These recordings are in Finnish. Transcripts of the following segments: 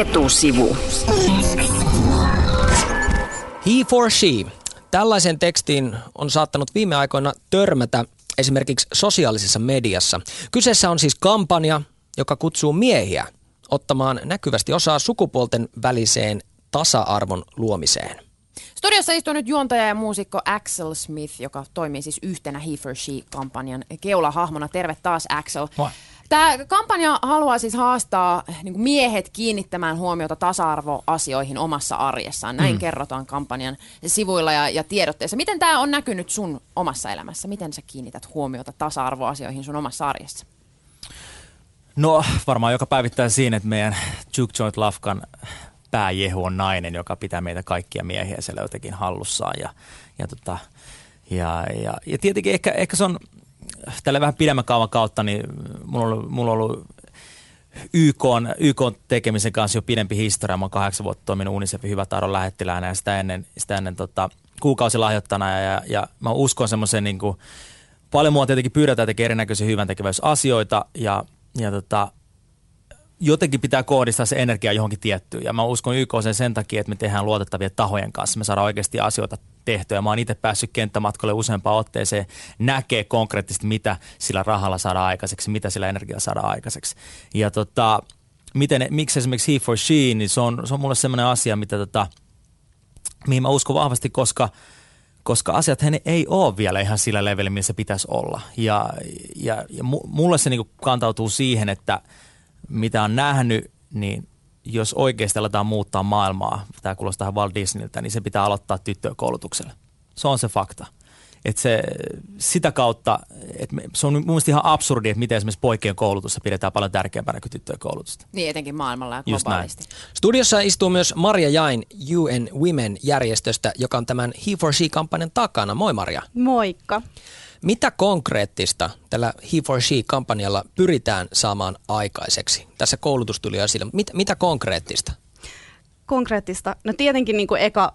Etusivu. He for she. Tällaisen tekstiin on saattanut viime aikoina törmätä esimerkiksi sosiaalisessa mediassa. Kyseessä on siis kampanja, joka kutsuu miehiä ottamaan näkyvästi osaa sukupuolten väliseen tasa-arvon luomiseen. Studiossa istuu nyt juontaja ja muusikko Axel Smith, joka toimii siis yhtenä He for She-kampanjan keulahahmona. Terve taas Axel. Moi. Tämä kampanja haluaa siis haastaa niin miehet kiinnittämään huomiota tasa-arvoasioihin omassa arjessaan. Näin mm. kerrotaan kampanjan sivuilla ja, ja tiedotteissa. Miten tämä on näkynyt sun omassa elämässä? Miten sä kiinnität huomiota tasa-arvoasioihin sun omassa arjessa? No varmaan joka päivittää siinä, että meidän Juke Joint Lafkan pääjehu on nainen, joka pitää meitä kaikkia miehiä siellä jotenkin hallussaan. Ja, ja, tota, ja, ja, ja tietenkin ehkä, ehkä se on tällä vähän pidemmän kaavan kautta, niin mulla on ollut, mulla on ollut YK, on, YK on tekemisen kanssa jo pidempi historia. Mä oon kahdeksan vuotta toiminut UNICEFin hyvä taidon lähettiläänä ja sitä ennen, sitä ennen tota, kuukausilahjoittana. Ja, ja, mä uskon semmoisen niin kuin, paljon mua tietenkin pyydetään tekemään erinäköisiä hyvän asioita ja, ja tota, jotenkin pitää kohdistaa se energia johonkin tiettyyn. Ja mä uskon YK sen sen takia, että me tehdään luotettavia tahojen kanssa. Me saadaan oikeasti asioita tehtyä. Mä oon itse päässyt kenttämatkalle useampaan otteeseen, näkee konkreettisesti, mitä sillä rahalla saadaan aikaiseksi, mitä sillä energialla saadaan aikaiseksi. Ja tota, miten, miksi esimerkiksi He for She, niin se on, se on mulle sellainen asia, mitä tota, mihin mä uskon vahvasti, koska koska asiat ei ole vielä ihan sillä levelillä, missä pitäisi olla. Ja, ja, ja mulle se niin kantautuu siihen, että – mitä on nähnyt, niin jos oikeasti aletaan muuttaa maailmaa, tämä kuulostaa Walt Disneyltä, niin se pitää aloittaa tyttöjen koulutuksella. Se on se fakta. Et se, sitä kautta, et me, se on mun mielestä ihan absurdi, että miten esimerkiksi poikien koulutusta pidetään paljon tärkeämpänä kuin tyttöjen koulutusta. Niin, etenkin maailmalla ja globaalisti. Studiossa istuu myös Maria Jain UN Women-järjestöstä, joka on tämän He for She-kampanjan takana. Moi Maria. Moikka. Mitä konkreettista tällä He for She-kampanjalla pyritään saamaan aikaiseksi? Tässä koulutus tuli esille. Mit, mitä konkreettista? Konkreettista? No tietenkin niin kuin eka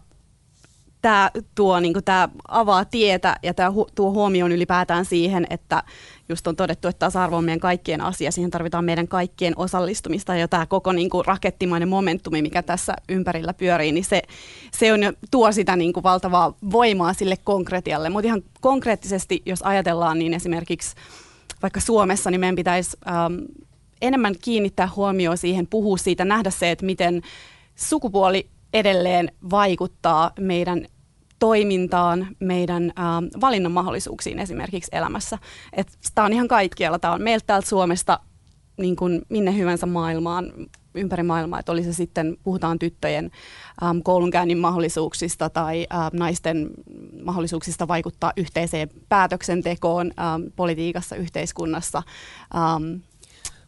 tämä tuo, niin kuin, tämä avaa tietä ja tämä hu- tuo huomioon ylipäätään siihen, että just on todettu, että tasa-arvo on meidän kaikkien asia, siihen tarvitaan meidän kaikkien osallistumista ja tämä koko niin kuin, rakettimainen momentumi, mikä tässä ympärillä pyörii, niin se, se on, tuo sitä niin kuin, valtavaa voimaa sille konkretialle. Mutta ihan konkreettisesti, jos ajatellaan, niin esimerkiksi vaikka Suomessa, niin meidän pitäisi ähm, enemmän kiinnittää huomioon siihen, puhua siitä, nähdä se, että miten sukupuoli edelleen vaikuttaa meidän toimintaan, meidän äh, valinnan mahdollisuuksiin esimerkiksi elämässä. Tämä on ihan kaikkialla. Tämä on meiltä täältä Suomesta niin kuin minne hyvänsä maailmaan, ympäri maailmaa, että oli se sitten, puhutaan tyttöjen äm, koulunkäynnin mahdollisuuksista tai äm, naisten mahdollisuuksista vaikuttaa yhteiseen päätöksentekoon äm, politiikassa, yhteiskunnassa. Äm,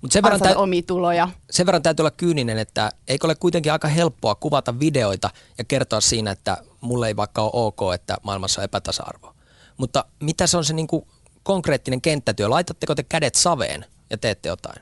Mut sen verran, tä- omia tuloja. sen verran täytyy olla kyyninen, että eikö ole kuitenkin aika helppoa kuvata videoita ja kertoa siinä, että mulle ei vaikka ole ok, että maailmassa on epätasa-arvo. Mutta mitä se on se niin kuin konkreettinen kenttätyö? Laitatteko te kädet saveen ja teette jotain?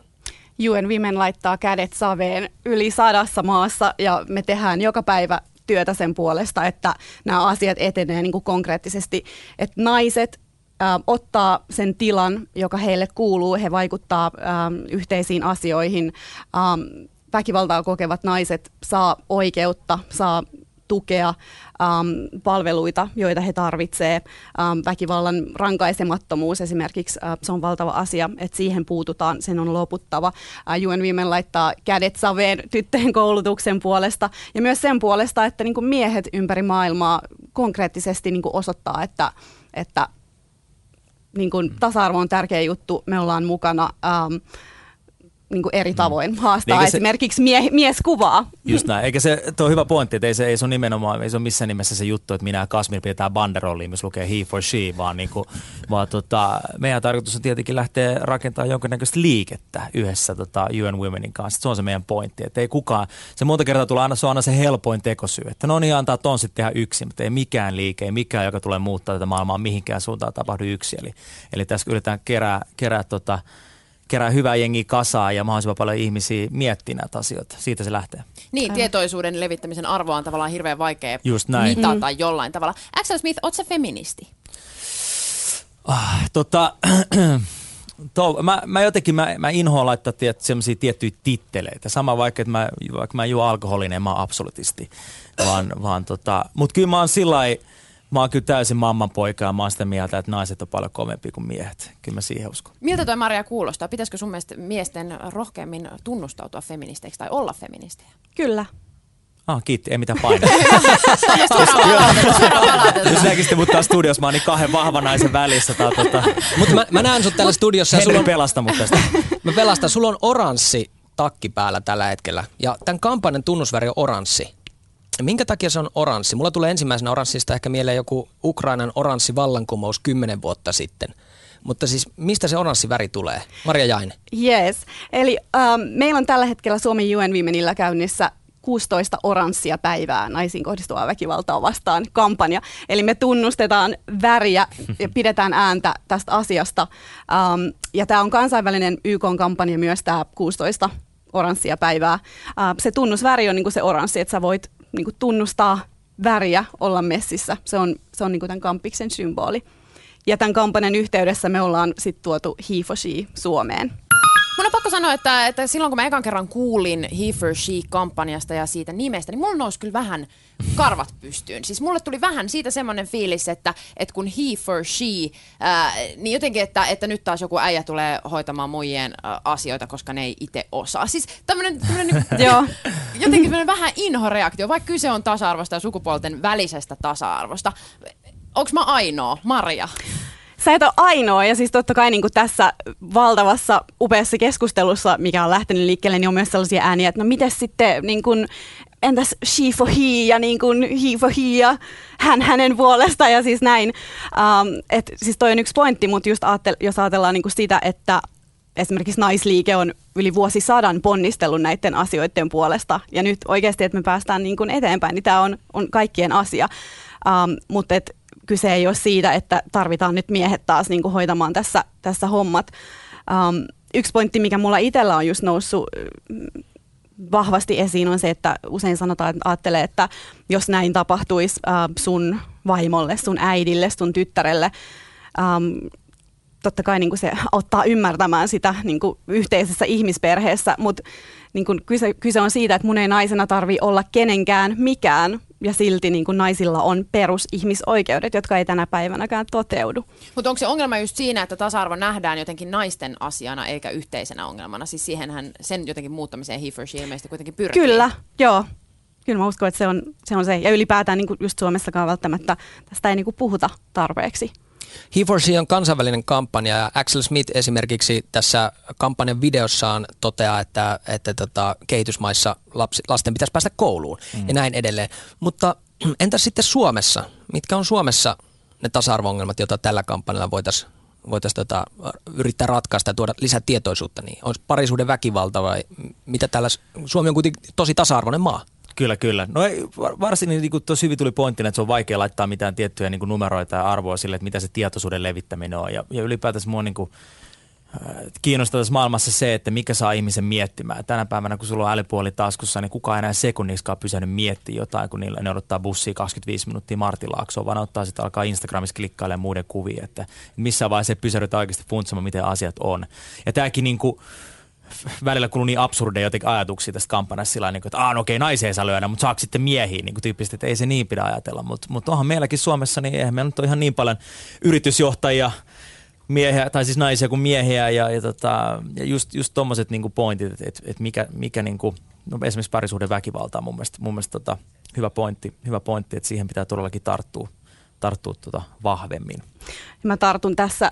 UN Women laittaa kädet saveen yli sadassa maassa ja me tehdään joka päivä työtä sen puolesta, että nämä asiat etenee niin kuin konkreettisesti, että naiset äh, ottaa sen tilan, joka heille kuuluu. He vaikuttaa äh, yhteisiin asioihin. Ähm, väkivaltaa kokevat naiset saa oikeutta, saa tukea, ähm, palveluita, joita he tarvitsevat. Ähm, väkivallan rankaisemattomuus esimerkiksi, äh, se on valtava asia, että siihen puututaan, sen on loputtava. Äh, UN Women laittaa kädet saveen tyttöjen koulutuksen puolesta ja myös sen puolesta, että niin kuin miehet ympäri maailmaa konkreettisesti niin kuin osoittaa, että, että niin kuin tasa-arvo on tärkeä juttu, me ollaan mukana. Ähm, niin kuin eri mm. tavoin haastaa niin, esimerkiksi mie- mieskuvaa. Just näin, eikä se, tuo on hyvä pointti, että ei se, ei se ole nimenomaan, ei se ole missään nimessä se juttu, että minä ja Kasmir pidetään banderolliin, missä lukee he for she, vaan, niin kuin, vaan tota, meidän tarkoitus on tietenkin lähteä rakentamaan jonkinnäköistä liikettä yhdessä tota, UN Womenin kanssa. Se on se meidän pointti, että ei kukaan, se monta kertaa tulee aina, se on aina se helpoin tekosyy, että no niin, antaa ton sitten tehdä yksin, mutta ei mikään liike, ei mikään, joka tulee muuttaa tätä maailmaa mihinkään suuntaan tapahdu yksi. Eli, eli tässä yritetään kerää, kerää tota, kerää hyvää jengiä kasaa ja mahdollisimman paljon ihmisiä miettiä näitä asioita. Siitä se lähtee. Niin, tietoisuuden levittämisen arvo on tavallaan hirveän vaikea Just näin. mitata mm. jollain tavalla. Axel Smith, ootko feministi? Ah, tota, to, mä, mä, jotenkin mä, mä inhoan laittaa tiet, sellaisia tiettyjä titteleitä. Sama vaikka, että mä, vaikka mä juo alkoholin, en mä absolutisti. Vaan, vaan tota, Mutta kyllä mä oon sillä Mä oon kyllä täysin mamman poika ja mä oon sitä mieltä, että naiset on paljon kovempi kuin miehet. Kyllä mä siihen uskon. Miltä toi Maria kuulostaa? Pitäisikö sun mielestä miesten rohkeammin tunnustautua feministeiksi tai olla feministejä? Kyllä. Ah, kiitti, ei mitään painaa. Jos näkisitte mut taas studiossa, mä oon niin kahden vahvan naisen välissä. Tota... Mutta mä, mä näen sut täällä studiossa. Henri on... pelasta mut tästä. Mä pelastan. Sulla on oranssi takki päällä tällä hetkellä. Ja tämän kampanjan tunnusväri on oranssi. Minkä takia se on oranssi? Mulla tulee ensimmäisenä oranssista ehkä mieleen joku Ukrainan oranssi vallankumous kymmenen vuotta sitten. Mutta siis mistä se oranssi väri tulee? Maria Jain. Yes. Eli ähm, meillä on tällä hetkellä Suomen UN Womenillä käynnissä 16 oranssia päivää naisiin kohdistuvaa väkivaltaa vastaan kampanja. Eli me tunnustetaan väriä ja pidetään ääntä tästä asiasta. Um, ja tämä on kansainvälinen YK-kampanja myös tämä 16 oranssia päivää. Uh, se tunnusväri on niinku se oranssi, että sä voit niinku tunnustaa väriä olla messissä. Se on, se on niinku tämän kampiksen symboli. Ja tämän kampanjan yhteydessä me ollaan sitten tuotu He for She Suomeen. Mun on pakko sanoa, että, että silloin kun mä ekan kerran kuulin He for She-kampanjasta ja siitä nimestä, niin mulla nousi kyllä vähän karvat pystyyn. Siis mulle tuli vähän siitä semmoinen fiilis, että, että kun He for She, ää, niin jotenkin, että, että nyt taas joku äijä tulee hoitamaan muijien ää, asioita, koska ne ei itse osaa. Siis tämmönen, tämmönen Joo. jotenkin tämmönen vähän inhoreaktio, vaikka kyse on tasa-arvosta ja sukupuolten välisestä tasa-arvosta. Onko mä ainoa, Maria? sä et ole ainoa, ja siis totta kai niin kuin tässä valtavassa upeassa keskustelussa, mikä on lähtenyt liikkeelle, niin on myös sellaisia ääniä, että no miten sitten niin kuin, entäs she for he ja niin kuin he for he ja hän hänen puolesta ja siis näin. Um, et, siis toi on yksi pointti, mutta just ajattel, jos ajatellaan niin kuin sitä, että esimerkiksi naisliike on yli vuosisadan ponnistellut näiden asioiden puolesta ja nyt oikeasti, että me päästään niin kuin eteenpäin, niin tämä on, on kaikkien asia. Um, mutta et, kyse ei ole siitä, että tarvitaan nyt miehet taas niin kuin hoitamaan tässä, tässä hommat. Um, yksi pointti, mikä mulla itsellä on just noussut vahvasti esiin on se, että usein sanotaan, että ajattelee, että jos näin tapahtuisi uh, sun vaimolle, sun äidille, sun tyttärelle, um, totta kai niin kuin se auttaa ymmärtämään sitä niin kuin yhteisessä ihmisperheessä, mutta niin kuin kyse, kyse on siitä, että mun ei naisena tarvi olla kenenkään mikään, ja silti niin kuin naisilla on perusihmisoikeudet, jotka ei tänä päivänäkään toteudu. Mutta onko se ongelma just siinä, että tasa-arvo nähdään jotenkin naisten asiana eikä yhteisenä ongelmana? Siis siihenhän sen jotenkin muuttamiseen he for she ilmeisesti kuitenkin pyrkii. Kyllä, joo. Kyllä mä uskon, että se on se. On se. Ja ylipäätään niin kuin just Suomessakaan välttämättä tästä ei niin kuin puhuta tarpeeksi. She on kansainvälinen kampanja ja Axel Smith esimerkiksi tässä kampanjan videossaan toteaa, että, että tota, kehitysmaissa lapsi, lasten pitäisi päästä kouluun mm. ja näin edelleen. Mutta entäs sitten Suomessa? Mitkä on Suomessa ne tasa-arvo-ongelmat, joita tällä kampanjalla voitaisiin voitais tota, yrittää ratkaista ja tuoda lisää tietoisuutta? Niin onko parisuuden väkivalta vai mitä tällä? Suomi on kuitenkin tosi tasa-arvoinen maa. Kyllä, kyllä. No ei, varsin niin kuin tosi hyvin tuli pointtina, että se on vaikea laittaa mitään tiettyjä niin kuin numeroita ja arvoa sille, että mitä se tietoisuuden levittäminen on. Ja, ja ylipäätänsä mua niin kuin, äh, kiinnostaa tässä maailmassa se, että mikä saa ihmisen miettimään. Tänä päivänä, kun sulla on älypuoli taskussa, niin kukaan enää sekunniskaan pysähnyt miettimään jotain, kun niillä, ne odottaa bussia 25 minuuttia Martilaaksoon, vaan ottaa sitten alkaa Instagramissa klikkailemaan muiden kuvia, että missä vaiheessa pysähdytään oikeasti funtsamaan, miten asiat on. Ja tämäkin niin kuin, välillä kuuluu niin absurdeja jotenkin ajatuksia tästä kampanjasta sillä niin että no okei, naisia saa lyödä, mutta saako sitten miehiä niin tyyppisesti, että ei se niin pidä ajatella. Mutta mut onhan meilläkin Suomessa, niin eihän meillä nyt ole ihan niin paljon yritysjohtajia, miehiä, tai siis naisia kuin miehiä ja, ja, tota, ja just, just tommoset niin pointit, että et, et mikä, mikä niin kuin, no esimerkiksi parisuuden väkivalta on mun mielestä, mun mielestä tota, hyvä, pointti, hyvä pointti, että siihen pitää todellakin tarttua tarttua tota vahvemmin. Mä tartun tässä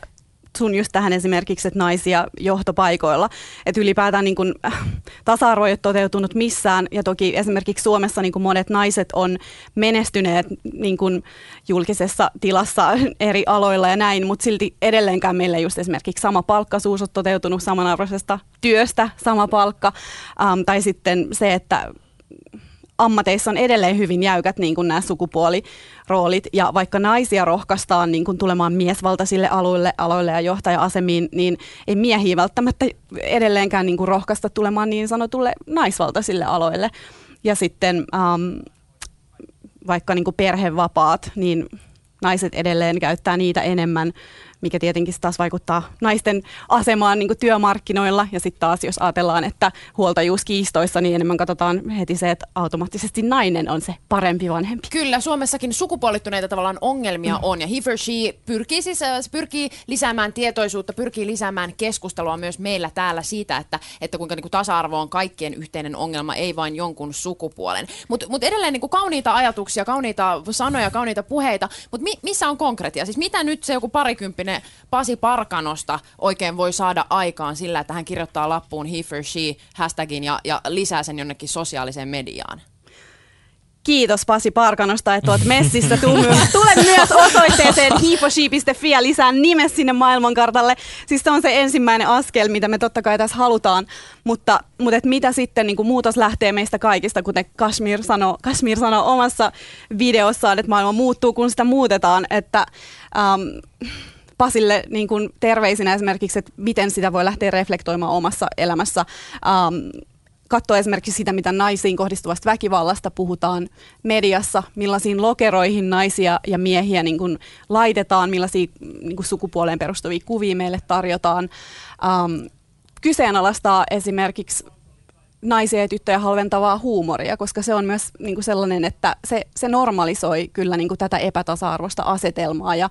sun just tähän esimerkiksi, että naisia johtopaikoilla. Että ylipäätään niin kun, äh, tasa-arvo ei ole toteutunut missään ja toki esimerkiksi Suomessa niin kun monet naiset on menestyneet niin kun julkisessa tilassa eri aloilla ja näin, mutta silti edelleenkään meillä just esimerkiksi sama palkkaisuus on toteutunut samanarvoisesta työstä, sama palkka. Ähm, tai sitten se, että ammateissa on edelleen hyvin jäykät niin kuin nämä sukupuoliroolit. Ja vaikka naisia rohkaistaan niin kuin tulemaan miesvaltaisille alueille, aloille ja johtaja-asemiin, niin ei miehiä välttämättä edelleenkään niin kuin rohkaista tulemaan niin sanotulle naisvaltaisille aloille. Ja sitten ähm, vaikka niin kuin perhevapaat, niin naiset edelleen käyttää niitä enemmän mikä tietenkin taas vaikuttaa naisten asemaan niin työmarkkinoilla. Ja sitten taas, jos ajatellaan, että huoltajuuskiistoissa, niin enemmän katsotaan heti se, että automaattisesti nainen on se parempi vanhempi. Kyllä, Suomessakin sukupuolittuneita tavallaan ongelmia mm. on, ja he for she pyrkii, siis, pyrkii lisäämään tietoisuutta, pyrkii lisäämään keskustelua myös meillä täällä siitä, että, että kuinka niin kuin tasa-arvo on kaikkien yhteinen ongelma, ei vain jonkun sukupuolen. Mutta mut edelleen niin kuin kauniita ajatuksia, kauniita sanoja, kauniita puheita, mutta mi, missä on konkretia? Siis mitä nyt se joku parikymppinen Pasi Parkanosta oikein voi saada aikaan sillä, että hän kirjoittaa lappuun he for she hashtagin ja, ja lisää sen jonnekin sosiaaliseen mediaan? Kiitos Pasi Parkanosta, että olet messissä. Tule myös osoitteeseen hifoshi.fi ja lisää nimes sinne maailmankartalle. Siis se on se ensimmäinen askel, mitä me totta kai tässä halutaan. Mutta, mutta et mitä sitten niin muutos lähtee meistä kaikista, kuten Kashmir sanoi, Kashmir sanoi omassa videossaan, että maailma muuttuu, kun sitä muutetaan. Että, um, Pasille niin kuin terveisinä esimerkiksi, että miten sitä voi lähteä reflektoimaan omassa elämässä. Um, katsoa esimerkiksi sitä, mitä naisiin kohdistuvasta väkivallasta puhutaan mediassa, millaisiin lokeroihin naisia ja miehiä niin kuin laitetaan, millaisia niin kuin sukupuoleen perustuvia kuvia meille tarjotaan. Um, kyseenalaistaa esimerkiksi naisia ja tyttöjä halventavaa huumoria, koska se on myös niin kuin sellainen, että se, se normalisoi kyllä niin kuin tätä epätasa-arvoista asetelmaa ja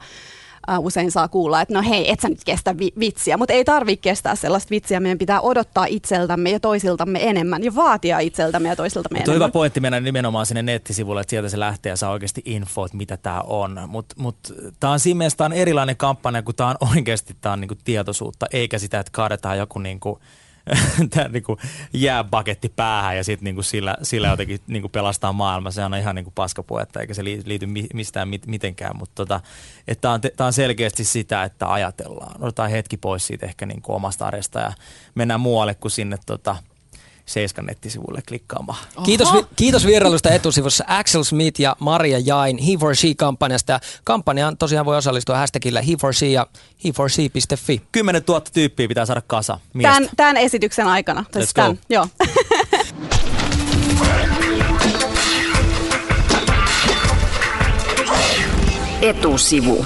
uh, usein saa kuulla, että no hei, et sä nyt kestä vi- vitsiä, mutta ei tarvitse kestää sellaista vitsiä. Meidän pitää odottaa itseltämme ja toisiltamme enemmän ja vaatia itseltämme ja toisiltamme enemmän. hyvä pointti mennä nimenomaan sinne nettisivulle, että sieltä se lähtee ja saa oikeasti info, että mitä tämä on. Mutta mut, tämä on siinä mielessä on erilainen kampanja, kun tämä on oikeasti tää on niinku tietoisuutta, eikä sitä, että kaadetaan joku niinku, tämä niinku jääpaketti päähän ja sitten niinku sillä, sillä jotenkin niinku pelastaa maailma. Se on ihan niinku paskapuetta eikä se liity mistään mit, mitenkään, mutta tota, tämä on, on selkeästi sitä, että ajatellaan. Otetaan hetki pois siitä ehkä niinku omasta arjesta ja mennään muualle kuin sinne tota, Seiskan nettisivulle klikkaamaan. Kiitos, vi- kiitos vierailusta etusivussa Axel Smith ja Maria Jain He for She-kampanjasta. Kampanjaan tosiaan voi osallistua hashtagillä He for She ja heforshe.fi. 10 000 tyyppiä pitää saada kasa Tämän, tämän esityksen aikana. Let's go. Tämän, joo. Etusivu.